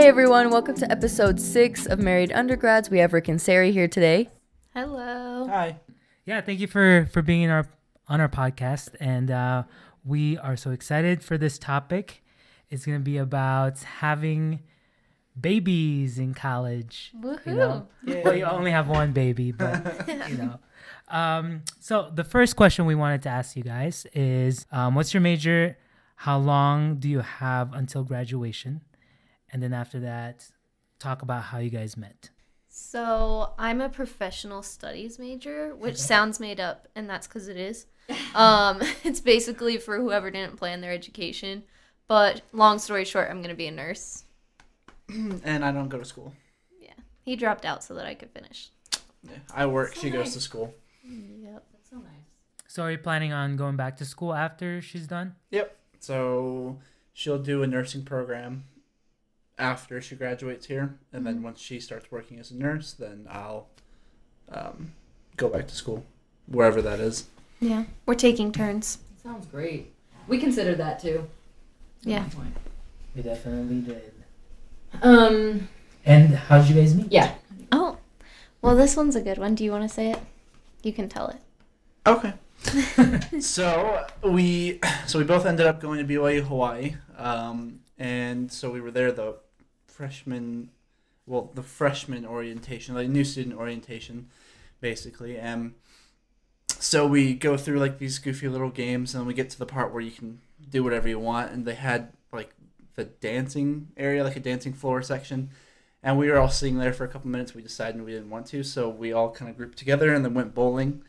Hey everyone, welcome to episode six of Married Undergrads. We have Rick and Sari here today. Hello. Hi. Yeah, thank you for for being in our on our podcast, and uh, we are so excited for this topic. It's going to be about having babies in college. Woohoo. You know, well, you only have one baby, but you know. Um, so the first question we wanted to ask you guys is, um, what's your major? How long do you have until graduation? And then after that, talk about how you guys met. So I'm a professional studies major, which sounds made up, and that's because it is. Um, it's basically for whoever didn't plan their education. But long story short, I'm gonna be a nurse. And I don't go to school. Yeah, he dropped out so that I could finish. Yeah, I work. she goes to school. Yep. That's so nice. So are you planning on going back to school after she's done? Yep. So she'll do a nursing program after she graduates here, and then once she starts working as a nurse, then I'll um, go back to school, wherever that is. Yeah, we're taking turns. Sounds great. We considered that too. Yeah. We definitely did. Um, And how did you guys meet? yeah. Oh, well, this one's a good one. Do you want to say it? You can tell it. Okay. so we so we both ended up going to BYU Hawaii, um, and so we were there the freshman, well the freshman orientation, like new student orientation, basically, and so we go through like these goofy little games, and we get to the part where you can do whatever you want, and they had like the dancing area, like a dancing floor section. And we were all sitting there for a couple minutes. We decided we didn't want to, so we all kind of grouped together and then went bowling.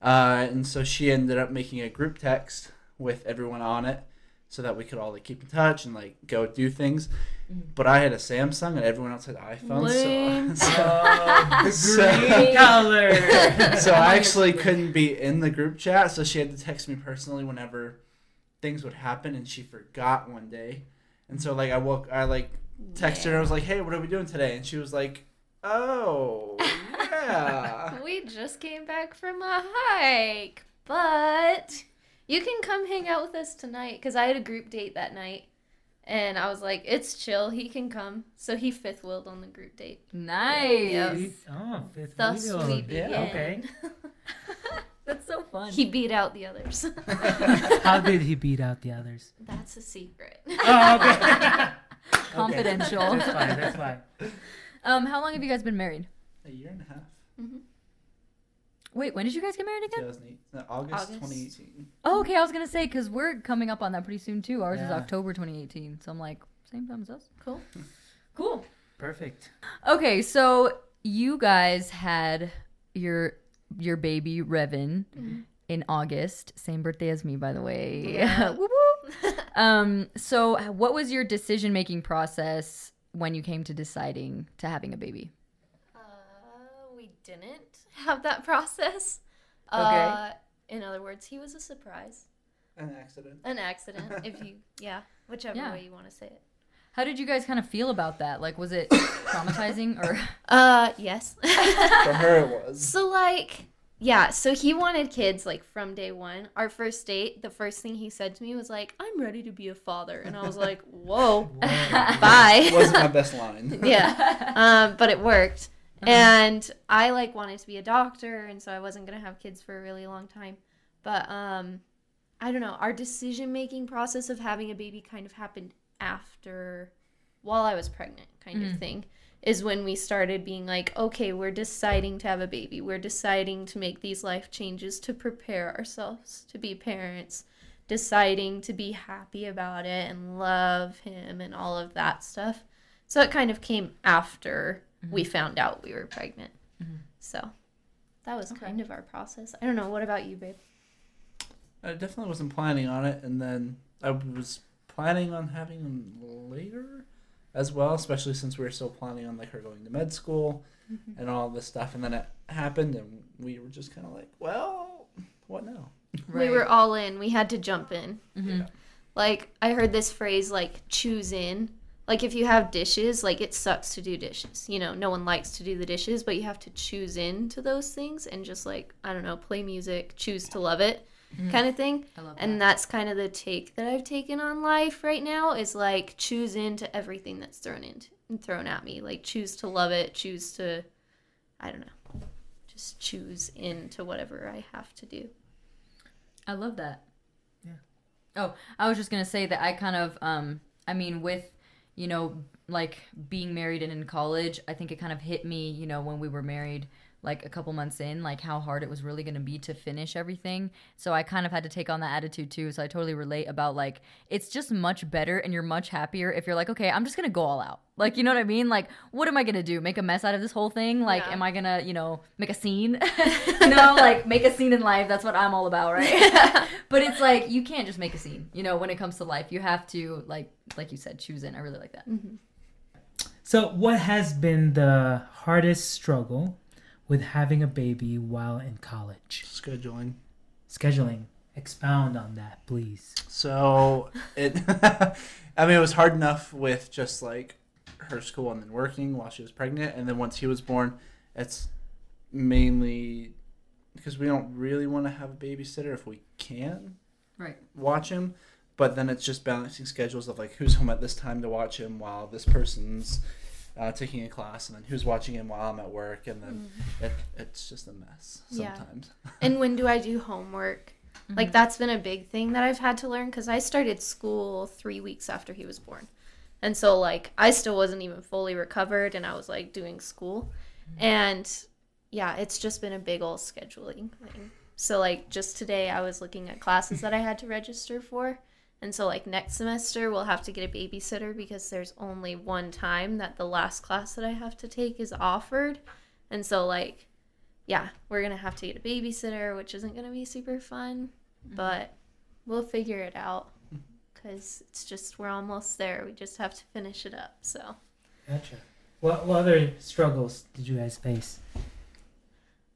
Uh, and so she ended up making a group text with everyone on it so that we could all like keep in touch and like go do things. Mm. But I had a Samsung and everyone else had iPhones. Lame. So, Oh, So- green color. so I actually couldn't be in the group chat. So she had to text me personally whenever things would happen. And she forgot one day. And so like I woke, I like texted her. I was like, "Hey, what are we doing today?" And she was like, "Oh, yeah." We just came back from a hike, but you can come hang out with us tonight because I had a group date that night. And I was like, it's chill. He can come. So he fifth willed on the group date. Nice. Yep. Oh, fifth Thus wheel. we begin. Yeah, okay. That's so fun. he beat out the others. How did he beat out the others? That's a secret. Oh, okay. Confidential. Okay, That's fine. That's fine. Um, how long have you guys been married? A year and a half. Wait, when did you guys get married again? 2008, no, August, August. 2018. Oh, okay. I was gonna say because we're coming up on that pretty soon too. Ours is October 2018, so I'm like same time as us. cool. Cool. Perfect. Okay, so you guys had your your baby Revan in August, same birthday as me, by the way. Yeah. Whoop, whoop. um, so what was your decision making process when you came to deciding to having a baby? Uh, we didn't have that process. Okay. Uh, in other words, he was a surprise, An accident. an accident. if you, yeah, whichever Yeah. way you want to say it. How did you guys kind of feel about that? Like, was it traumatizing or? Uh, yes. For her, it was. So like, yeah. So he wanted kids like from day one. Our first date, the first thing he said to me was like, "I'm ready to be a father," and I was like, "Whoa, bye." wasn't my best line. yeah. Um, but it worked. And I like wanted to be a doctor, and so I wasn't gonna have kids for a really long time. But um, I don't know. Our decision making process of having a baby kind of happened after, while I was pregnant, kind of thing. Is when we started being like, okay, we're deciding to have a baby. We're deciding to make these life changes to prepare ourselves to be parents. Deciding to be happy about it and love him and all of that stuff. So it kind of came after we mm-hmm. found out we were pregnant. Mm-hmm. So that was kind of our process. I don't know. What about you, babe? I definitely wasn't planning on it, and then I was planning on having them later as well, especially since we were still planning on like her going to med school mm-hmm. and all this stuff. And then it happened, and we were just kind of like, well, what now? We were all in. We had to jump in. Mhm. Yeah. Like I heard this phrase like choose in. Like if you have dishes, like it sucks to do dishes. You know, no one likes to do the dishes, but you have to choose into those things and just like, I don't know, play music, choose to love it kind of thing. I love And that's kind of the take that I've taken on life right now is like choose into everything that's thrown into and thrown at me. Like choose to love it, choose to I don't know. Just choose into whatever I have to do. I love that. Yeah. Oh, I was just gonna say that I kind of, um, I mean, with, you know, like being married and in college, I think it kind of hit me, you know, when we were married, like a couple months in, like how hard it was really gonna be to finish everything. So I kind of had to take on that attitude too. So I totally relate about like it's just much better and you're much happier if you're like, okay, I'm just gonna go all out. Like, you know what I mean? Like, what am I gonna do? Make a mess out of this whole thing? Like, Yeah. am I gonna, you know, make a scene? you know, like make a scene in life. That's what I'm all about, right? but it's like you can't just make a scene. You know, when it comes to life, you have to like, like you said, choose in. I really like that. Mm-hmm. So, what has been the hardest struggle with having a baby while in college? Scheduling. Scheduling. Expound on that, please. So it, I mean, it was hard enough with just like her school and then working while she was pregnant, and then once he was born, it's mainly because we don't really want to have a babysitter if we can Right. watch him, but then it's just balancing schedules of like who's home at this time to watch him while this person's uh, taking a class, and then who's watching him while I'm at work, and then mm-hmm. it, it's just a mess Yeah. sometimes. and when do I do homework? Like mm-hmm. that's been a big thing that I've had to learn cuz I started school 3 weeks after he was born. And so like I still wasn't even fully recovered and I was like doing school. Mm-hmm. And yeah, it's just been a big old scheduling thing. So like just today I was looking at classes that I had to register for. And so like next semester we'll have to get a babysitter because there's only one time that the last class that I have to take is offered. And so like yeah, we're gonna have to get a babysitter, which isn't gonna be super fun, but we'll figure it out because it's just we're almost there. We just have to finish it up. So Gotcha. What, what other struggles did you guys face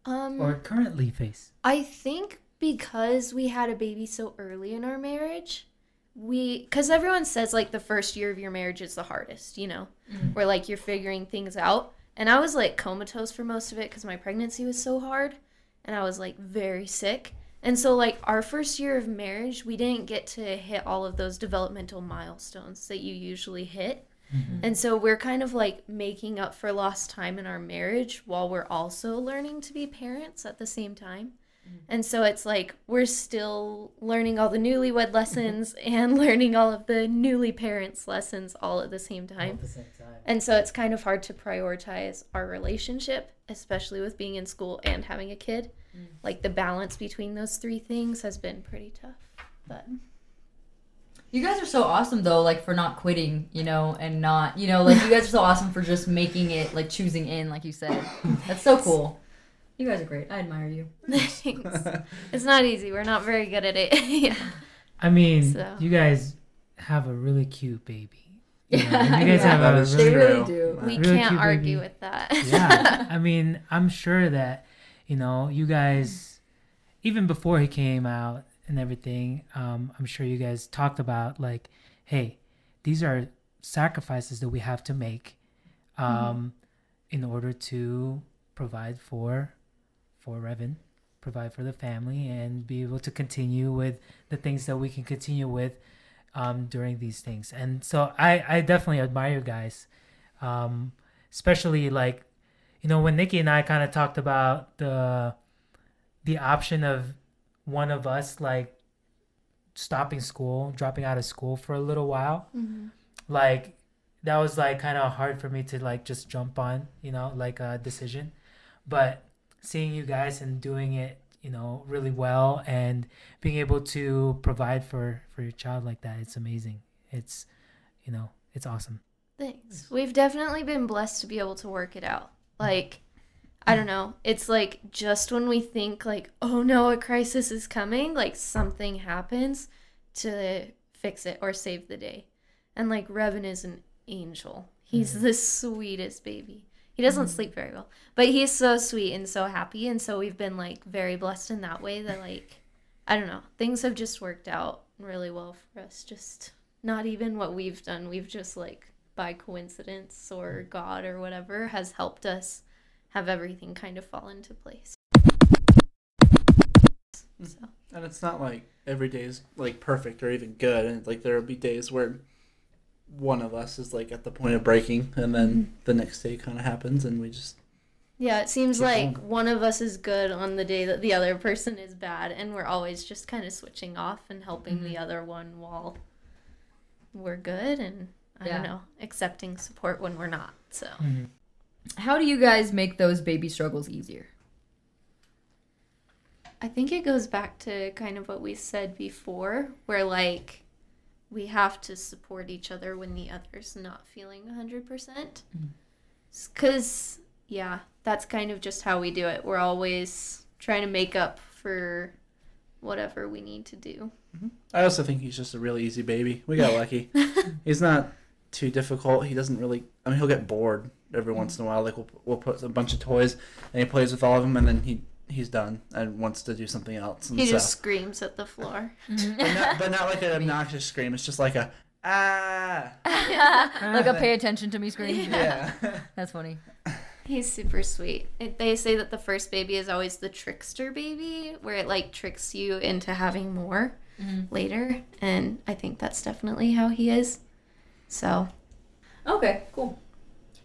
um, or currently face? I think because we had a baby so early in our marriage, we because everyone says like the first year of your marriage is the hardest, you know, mm-hmm. where like you're figuring things out. And I was like comatose for most of it because my pregnancy was so hard, and I was like very sick. And so like our first year of marriage, we didn't get to hit all of those developmental milestones that you usually hit. Mm-hmm. And so we're kind of like making up for lost time in our marriage while we're also learning to be parents at the same time. Mm-hmm. And so it's like we're still learning all the newlywed lessons mm-hmm. and learning all of the newly parents lessons all at the same time. At the same time. And so it's kind of hard to prioritize our relationship, especially with being in school and having a kid. Mm. Like the balance between those three things has been pretty tough. But You guys are so awesome though, like for not quitting, you know, and not, you know, like you guys are so awesome for just making it, like choosing in, like you said. That's so cool. You guys are great. I admire you. thanks. it's not easy. We're not very good at it. yeah. I mean, So- you guys have a really cute baby. You, know, Yeah, and you guys yeah. have That a is really, They really do. We Really can't argue baby. with that. yeah. I mean, I'm sure that you know you guys, even before he came out and everything. Um, I'm sure you guys talked about like, hey, these are sacrifices that we have to make, um, in order to provide for, for Revan, provide for the family, and be able to continue with the things that we can continue with, um, during these things. And so I, I definitely admire you guys, um, especially like you know when nikki and i kind of talked about the the option of one of us like stopping school dropping out of school for a little while like that was like kind of hard for me to like just jump on you know like a decision but seeing you guys and doing it you know really well and being able to provide for for your child like that it's amazing it's you know it's awesome Thanks. We've definitely been blessed to be able to work it out. Mm-hmm. Like, I don't know. It's like just when we think like, oh no, a crisis is coming, like something happens to fix it or save the day. And like Revan is an angel. He's mm-hmm. the sweetest baby. He doesn't mm-hmm. sleep very well, but he's so sweet and so happy. And so we've been like very blessed in that way that like, I don't know, things have just worked out really well for us. Just not even what we've done. We've just like by coincidence or mm. God or whatever has helped us have everything kind of fall into place. Mm. So, And it's not like every day is like perfect or even good. And like there will be days where one of us is like at the point of breaking, and then Mm-hmm. the next day kind of happens, and we just Yeah, it seems like going. one of us is good on the day that the other person is bad, and we're always just kind of switching off and helping the other one while we're good, and I Yeah. don't know, accepting support when we're not. So Mhm. How do you guys make those baby struggles easier? I think it goes back to kind of what we said before, where like we have to support each other when the other's not feeling 100%. Because, mm. yeah, that's kind of just how we do it. We're always trying to make up for whatever we need to do. Mm-hmm. I also think he's just a really easy baby. We got lucky. he's not too difficult. He doesn't really. I mean, he'll get bored every once in a while. Like we'll we'll put a bunch of toys, and he plays with all of them, and then he he's done and wants to do something else. And He so, just screams at the floor. but, not, but not like an obnoxious scream. It's just like a ah. like a pay attention to me scream. Yeah. That's funny. He's super sweet. It, they say that the first baby is always the trickster baby, where it like tricks you into having more later. And I think that's definitely how he is. So, Okay, cool.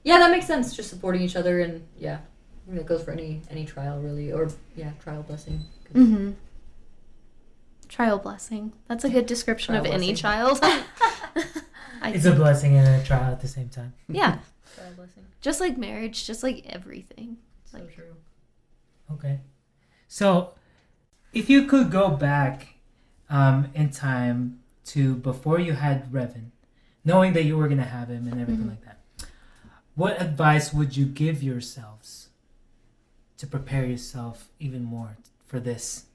Yeah, that makes sense. Just supporting each other, and yeah, I mean, it goes for any any trial really, or yeah, trial blessing. hmm trial blessing. That's a good description Trial of any blessing. child. I It's a blessing and a trial at the same time. yeah, Trial blessing. just like marriage, just like everything. So Like- true. Okay. So, if you could go back um, in time to before you had Revan, knowing that you were going to have him and everything Mhm. like that, what advice would you give yourselves to prepare yourself even more for this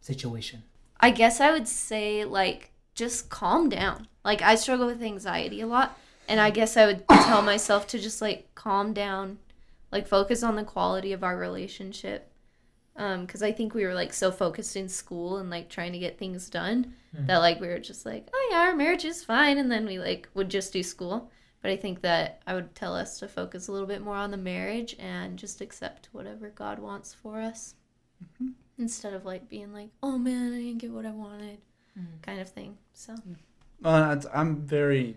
situation? I guess I would say like just calm down. Like I struggle with anxiety a lot, and I guess I would tell myself to just like calm down, like focus on the quality of our relationship. Um, because I think we were like so focused in school and like trying to get things done Mhm. that like we were just like, oh yeah, our marriage is fine, and then we like would just do school. But I think that I would tell us to focus a little bit more on the marriage and just accept whatever God wants for us instead of like being like, oh man, I didn't get what I wanted, Mhm. kind of thing. So Uh, I'm very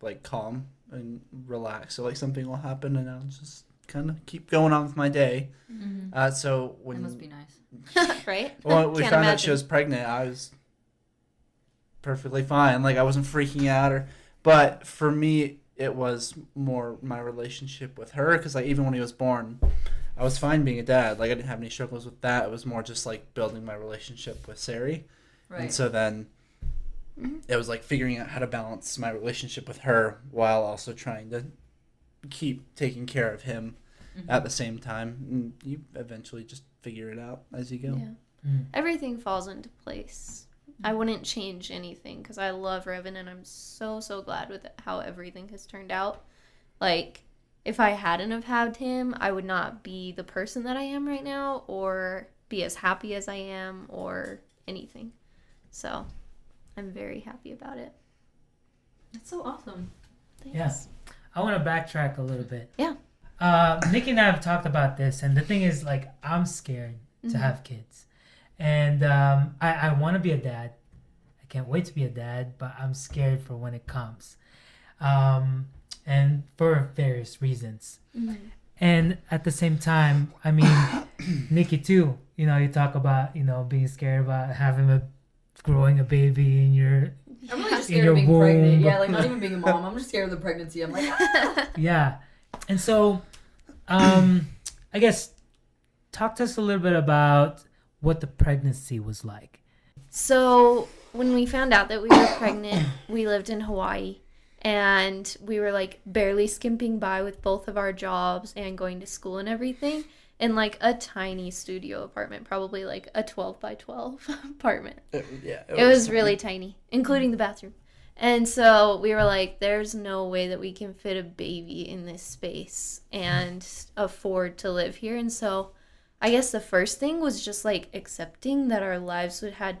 like calm and relaxed. So like something will happen, and I'll just kind of keep going on with my day. Mm-hmm. Uh, so That when must be nice. right? Well, we Can't found out she was pregnant. I was perfectly fine. Like I wasn't freaking out or but for me it was more my relationship with her cuz like even when he was born, I was fine being a dad. Like I didn't have any struggles with that. It was more just like building my relationship with Sari. Right. And so then Mhm. it was like figuring out how to balance my relationship with her while also trying to keep taking care of him Mhm. at the same time. And you eventually just figure it out as you go. Yeah. Mm. Everything falls into place. I wouldn't change anything because I love Revan and I'm so so glad with how everything has turned out. Like if I hadn't have had him, I would not be the person that I am right now or be as happy as I am or anything. So I'm very happy about it. That's so awesome. Thanks. Yes. I want to backtrack a little bit. Yeah. Uh, Nikki and I have talked about this, and the thing is, like, I'm scared to Mhm. have kids, and um, I, I want to be a dad. I can't wait to be a dad, but I'm scared for when it comes, um, and for various reasons. Mhm. And at the same time, I mean, Nikki too. You know, you talk about you know being scared about having a growing a baby in your I'm really just In scared your of being pregnant. womb. Yeah, like not even being a mom. I'm just scared of the pregnancy. I'm like, ah. yeah and so um i guess talk to us a little bit about what the pregnancy was like So when we found out that we were pregnant, we lived in Hawaii and we were like barely skimping by with both of our jobs and going to school and everything in like a tiny studio apartment, probably like a 12 by 12 apartment. It, yeah, It was really tiny, including the bathroom. And so we were like, there's no way that we can fit a baby in this space and afford to live here. And so I guess the first thing was just like accepting that our lives would had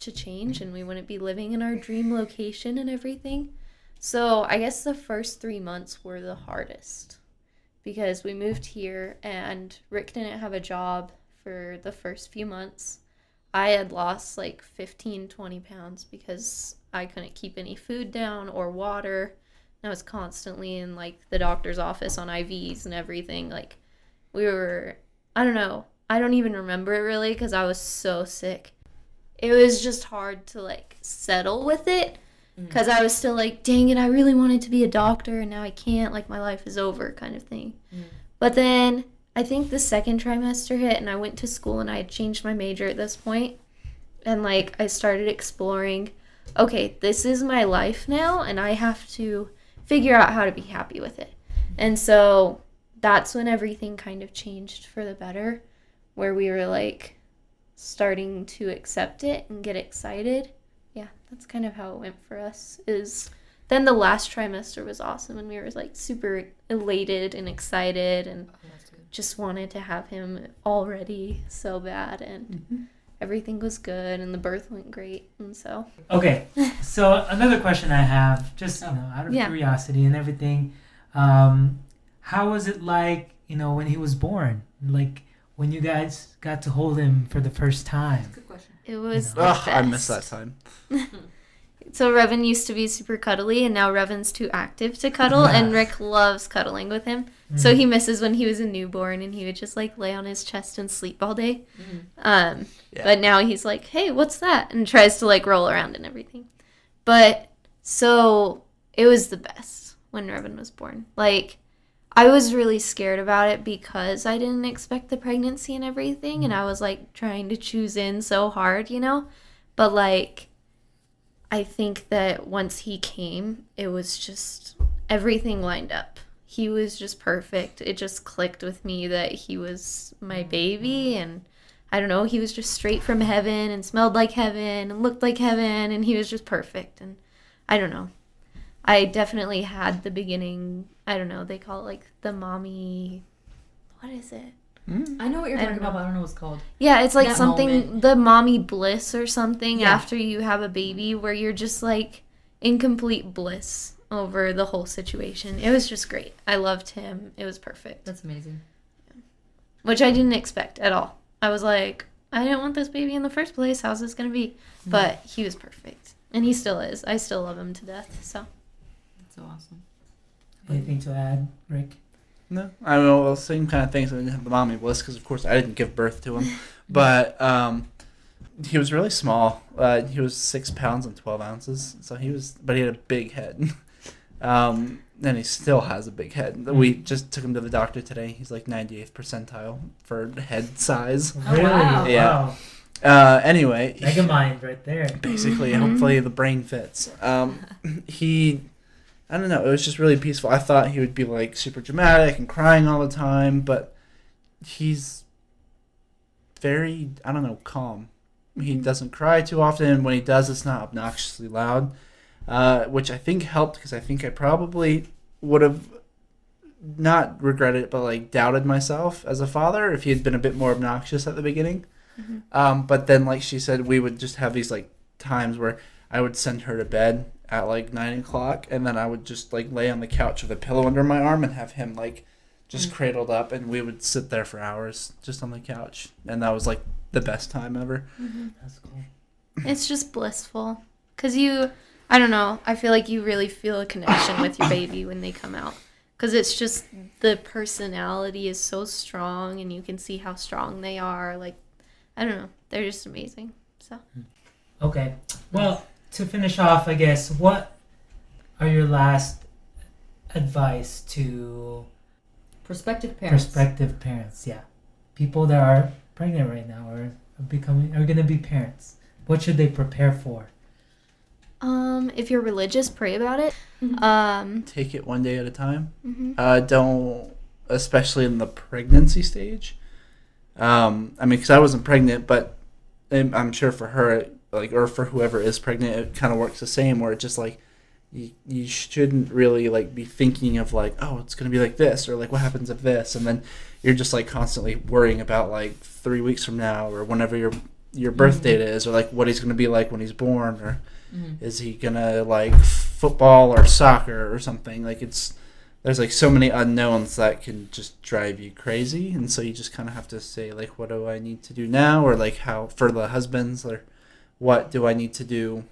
to change and we wouldn't be living in our dream location and everything. So I guess the first three months were the hardest because we moved here and Rick didn't have a job for the first few months. I had lost like 15, 20 pounds because I couldn't keep any food down or water. I was constantly in like the doctor's office on IVs and everything. Like we were, I don't know. I don't even remember it really because I was so sick. It was just hard to like settle with it mm. because I was still like, dang it, I really wanted to be a doctor and now I can't. Like my life is over, kind of thing. Mm. But then I think the second trimester hit and I went to school and I had changed my major at this point and like I started exploring okay, this is my life now and I have to figure out how to be happy with it. And so that's when everything kind of changed for the better where we were like starting to accept it and get excited. Yeah, that's kind of how it went for us is then the last trimester was awesome and we were like super elated and excited and just wanted to have him already so bad and everything was good and the birth went great and so Okay, so another question I have, just you know, out of Yeah. curiosity and everything, um, how was it like, you know, when he was born? Like when you guys got to hold him for the first time? Good question. it was the Ugh, I miss that time. so Revan used to be super cuddly and now Revan's too active to cuddle and Rick loves cuddling with him so he misses when he was a newborn and he would just like lay on his chest and sleep all day um Yeah. but now he's like hey what's that and tries to like roll around and everything but so it was the best when Revan was born like I was really scared about it because I didn't expect the pregnancy and everything and mm. I was like trying to choose in so hard you know but like I think that once he came, it was just everything lined up. He was just perfect. It just clicked with me that he was my mm-hmm. baby and I don't know, he was just straight from heaven and smelled like heaven and looked like heaven and he was just perfect and I don't know. I definitely had the beginning, I don't know, they call it like the mommy what is it? Hmm? I know what you're I talking about, but I don't know what it's called. Yeah, it's like That something moment. the mommy bliss or something Yeah. after you have a baby where you're just like in complete bliss over the whole situation. It was just great. I loved him. It was perfect. That's amazing. Which I didn't expect at all. I was like, I didn't want this baby in the first place. How's this going to be? Mm-hmm. But he was perfect. And he still is. I still love him to death. So, That's so awesome. Anything to add, Rick? No, I mean, well, same kind of things. I didn't have the mommy bliss because, of course, I didn't give birth to him. but um, he was really small. Uh, he was six pounds and twelve ounces. So he was, but he had a big head. um, and he still has a big head. We just took him to the doctor today. He's like 98th percentile for head size. Oh, wow. Yeah. Wow. Uh, anyway, Mega mind right there. basically hopefully the brain fits um he i don't know it was just really peaceful. I thought he would be like super dramatic and crying all the time but he's very i don't know calm. He doesn't cry too often. When he does it's not obnoxiously loud uh, which i think helped because i think i probably would have not regretted it but like doubted myself as a father if he had been a bit more obnoxious at the beginning. Um, but then, like she said, we would just have these like times where I would send her to bed at like nine o'clock, and then I would just like lay on the couch with a pillow under my arm and have him like just mm. cradled up, and we would sit there for hours just on the couch, and that was like the best time ever. Mm-hmm. That's cool. it's just blissful. Because you, I don't know, I feel like you really feel a connection with your baby when they come out. Because it's just the personality is so strong, and you can see how strong they are. Like, I don't know, they're just amazing. So, Okay. Well, to finish off, I guess, what are your last advice to Prospective parents. prospective parents? Yeah, people that are pregnant right now or are becoming are gonna be parents. What should they prepare for? um, if you're religious, pray about it. Um, Take it one day at a time. mhm. Uh, don't, especially in the pregnancy stage. Um, I mean, because I wasn't pregnant, but I'm I'm sure for her, like, or for whoever is pregnant, it kind of works the same. Where it just like, you, you shouldn't really like be thinking of like, oh, it's gonna be like this, or like, what happens if this, and then you're just like constantly worrying about like three weeks from now, or whenever your your birth date is, or like what he's gonna be like when he's born, or Mhm. is he gonna like football or soccer or something? Like it's there's like so many unknowns that can just drive you crazy, and so you just kind of have to say like, what do I need to do now, or like how for the husbands, or what do I need to do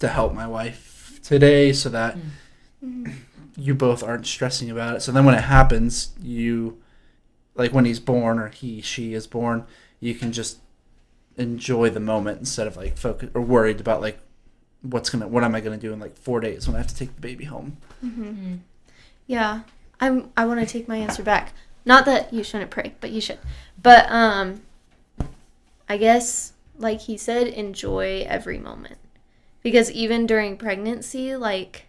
to help my wife today, so that Mhm. you both aren't stressing about it. So then when it happens, you like when he's born or he she is born, you can just enjoy the moment instead of like focus or worried about like what's gonna what am I gonna do in like four days when I have to take the baby home. Mhm. Yeah, I'm. I want to take my answer back. Not that you shouldn't pray, but you should. But um, I guess like he said, enjoy every moment, because even during pregnancy, like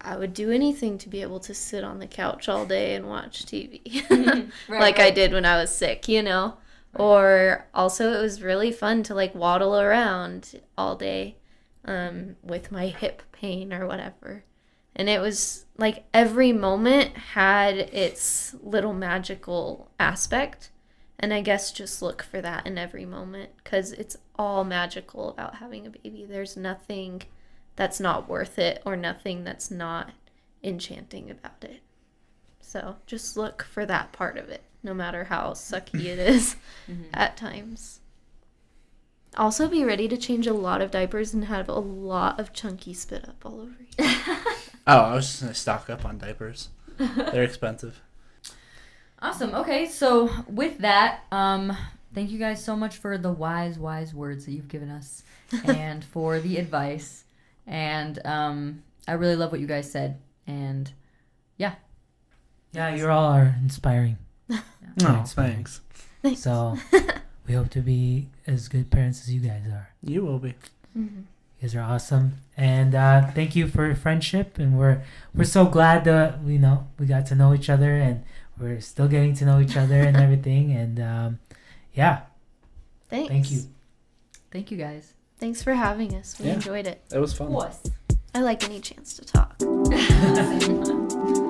I would do anything to be able to sit on the couch all day and watch TV, Right, like I did when I was sick, you know. Right. Or also, it was really fun to like waddle around all day um, with my hip pain or whatever. And it was like every moment had its little magical aspect. And I guess just look for that in every moment because it's all magical about having a baby. There's nothing that's not worth it or nothing that's not enchanting about it. So just look for that part of it, no matter how sucky it is Mhm. at times. Also, be ready to change a lot of diapers and have a lot of chunky spit up all over you. Oh, I was just gonna stock up on diapers. They're expensive. Awesome. Okay, so with that, um, thank you guys so much for the wise, wise words that you've given us, and for the advice. And um, I really love what you guys said. And Yeah, Yeah, you all are inspiring. Oh, inspiring. thanks. So we hope to be as good parents as you guys are. You will be. Mhm. You guys are awesome, and uh, thank you for your friendship. And we're we're so glad that you know we got to know each other, and we're still getting to know each other and everything. And um, yeah, Thanks. thank you. thank you guys. Thanks for having us. We Yeah. enjoyed it. It was fun. course. I like any chance to talk.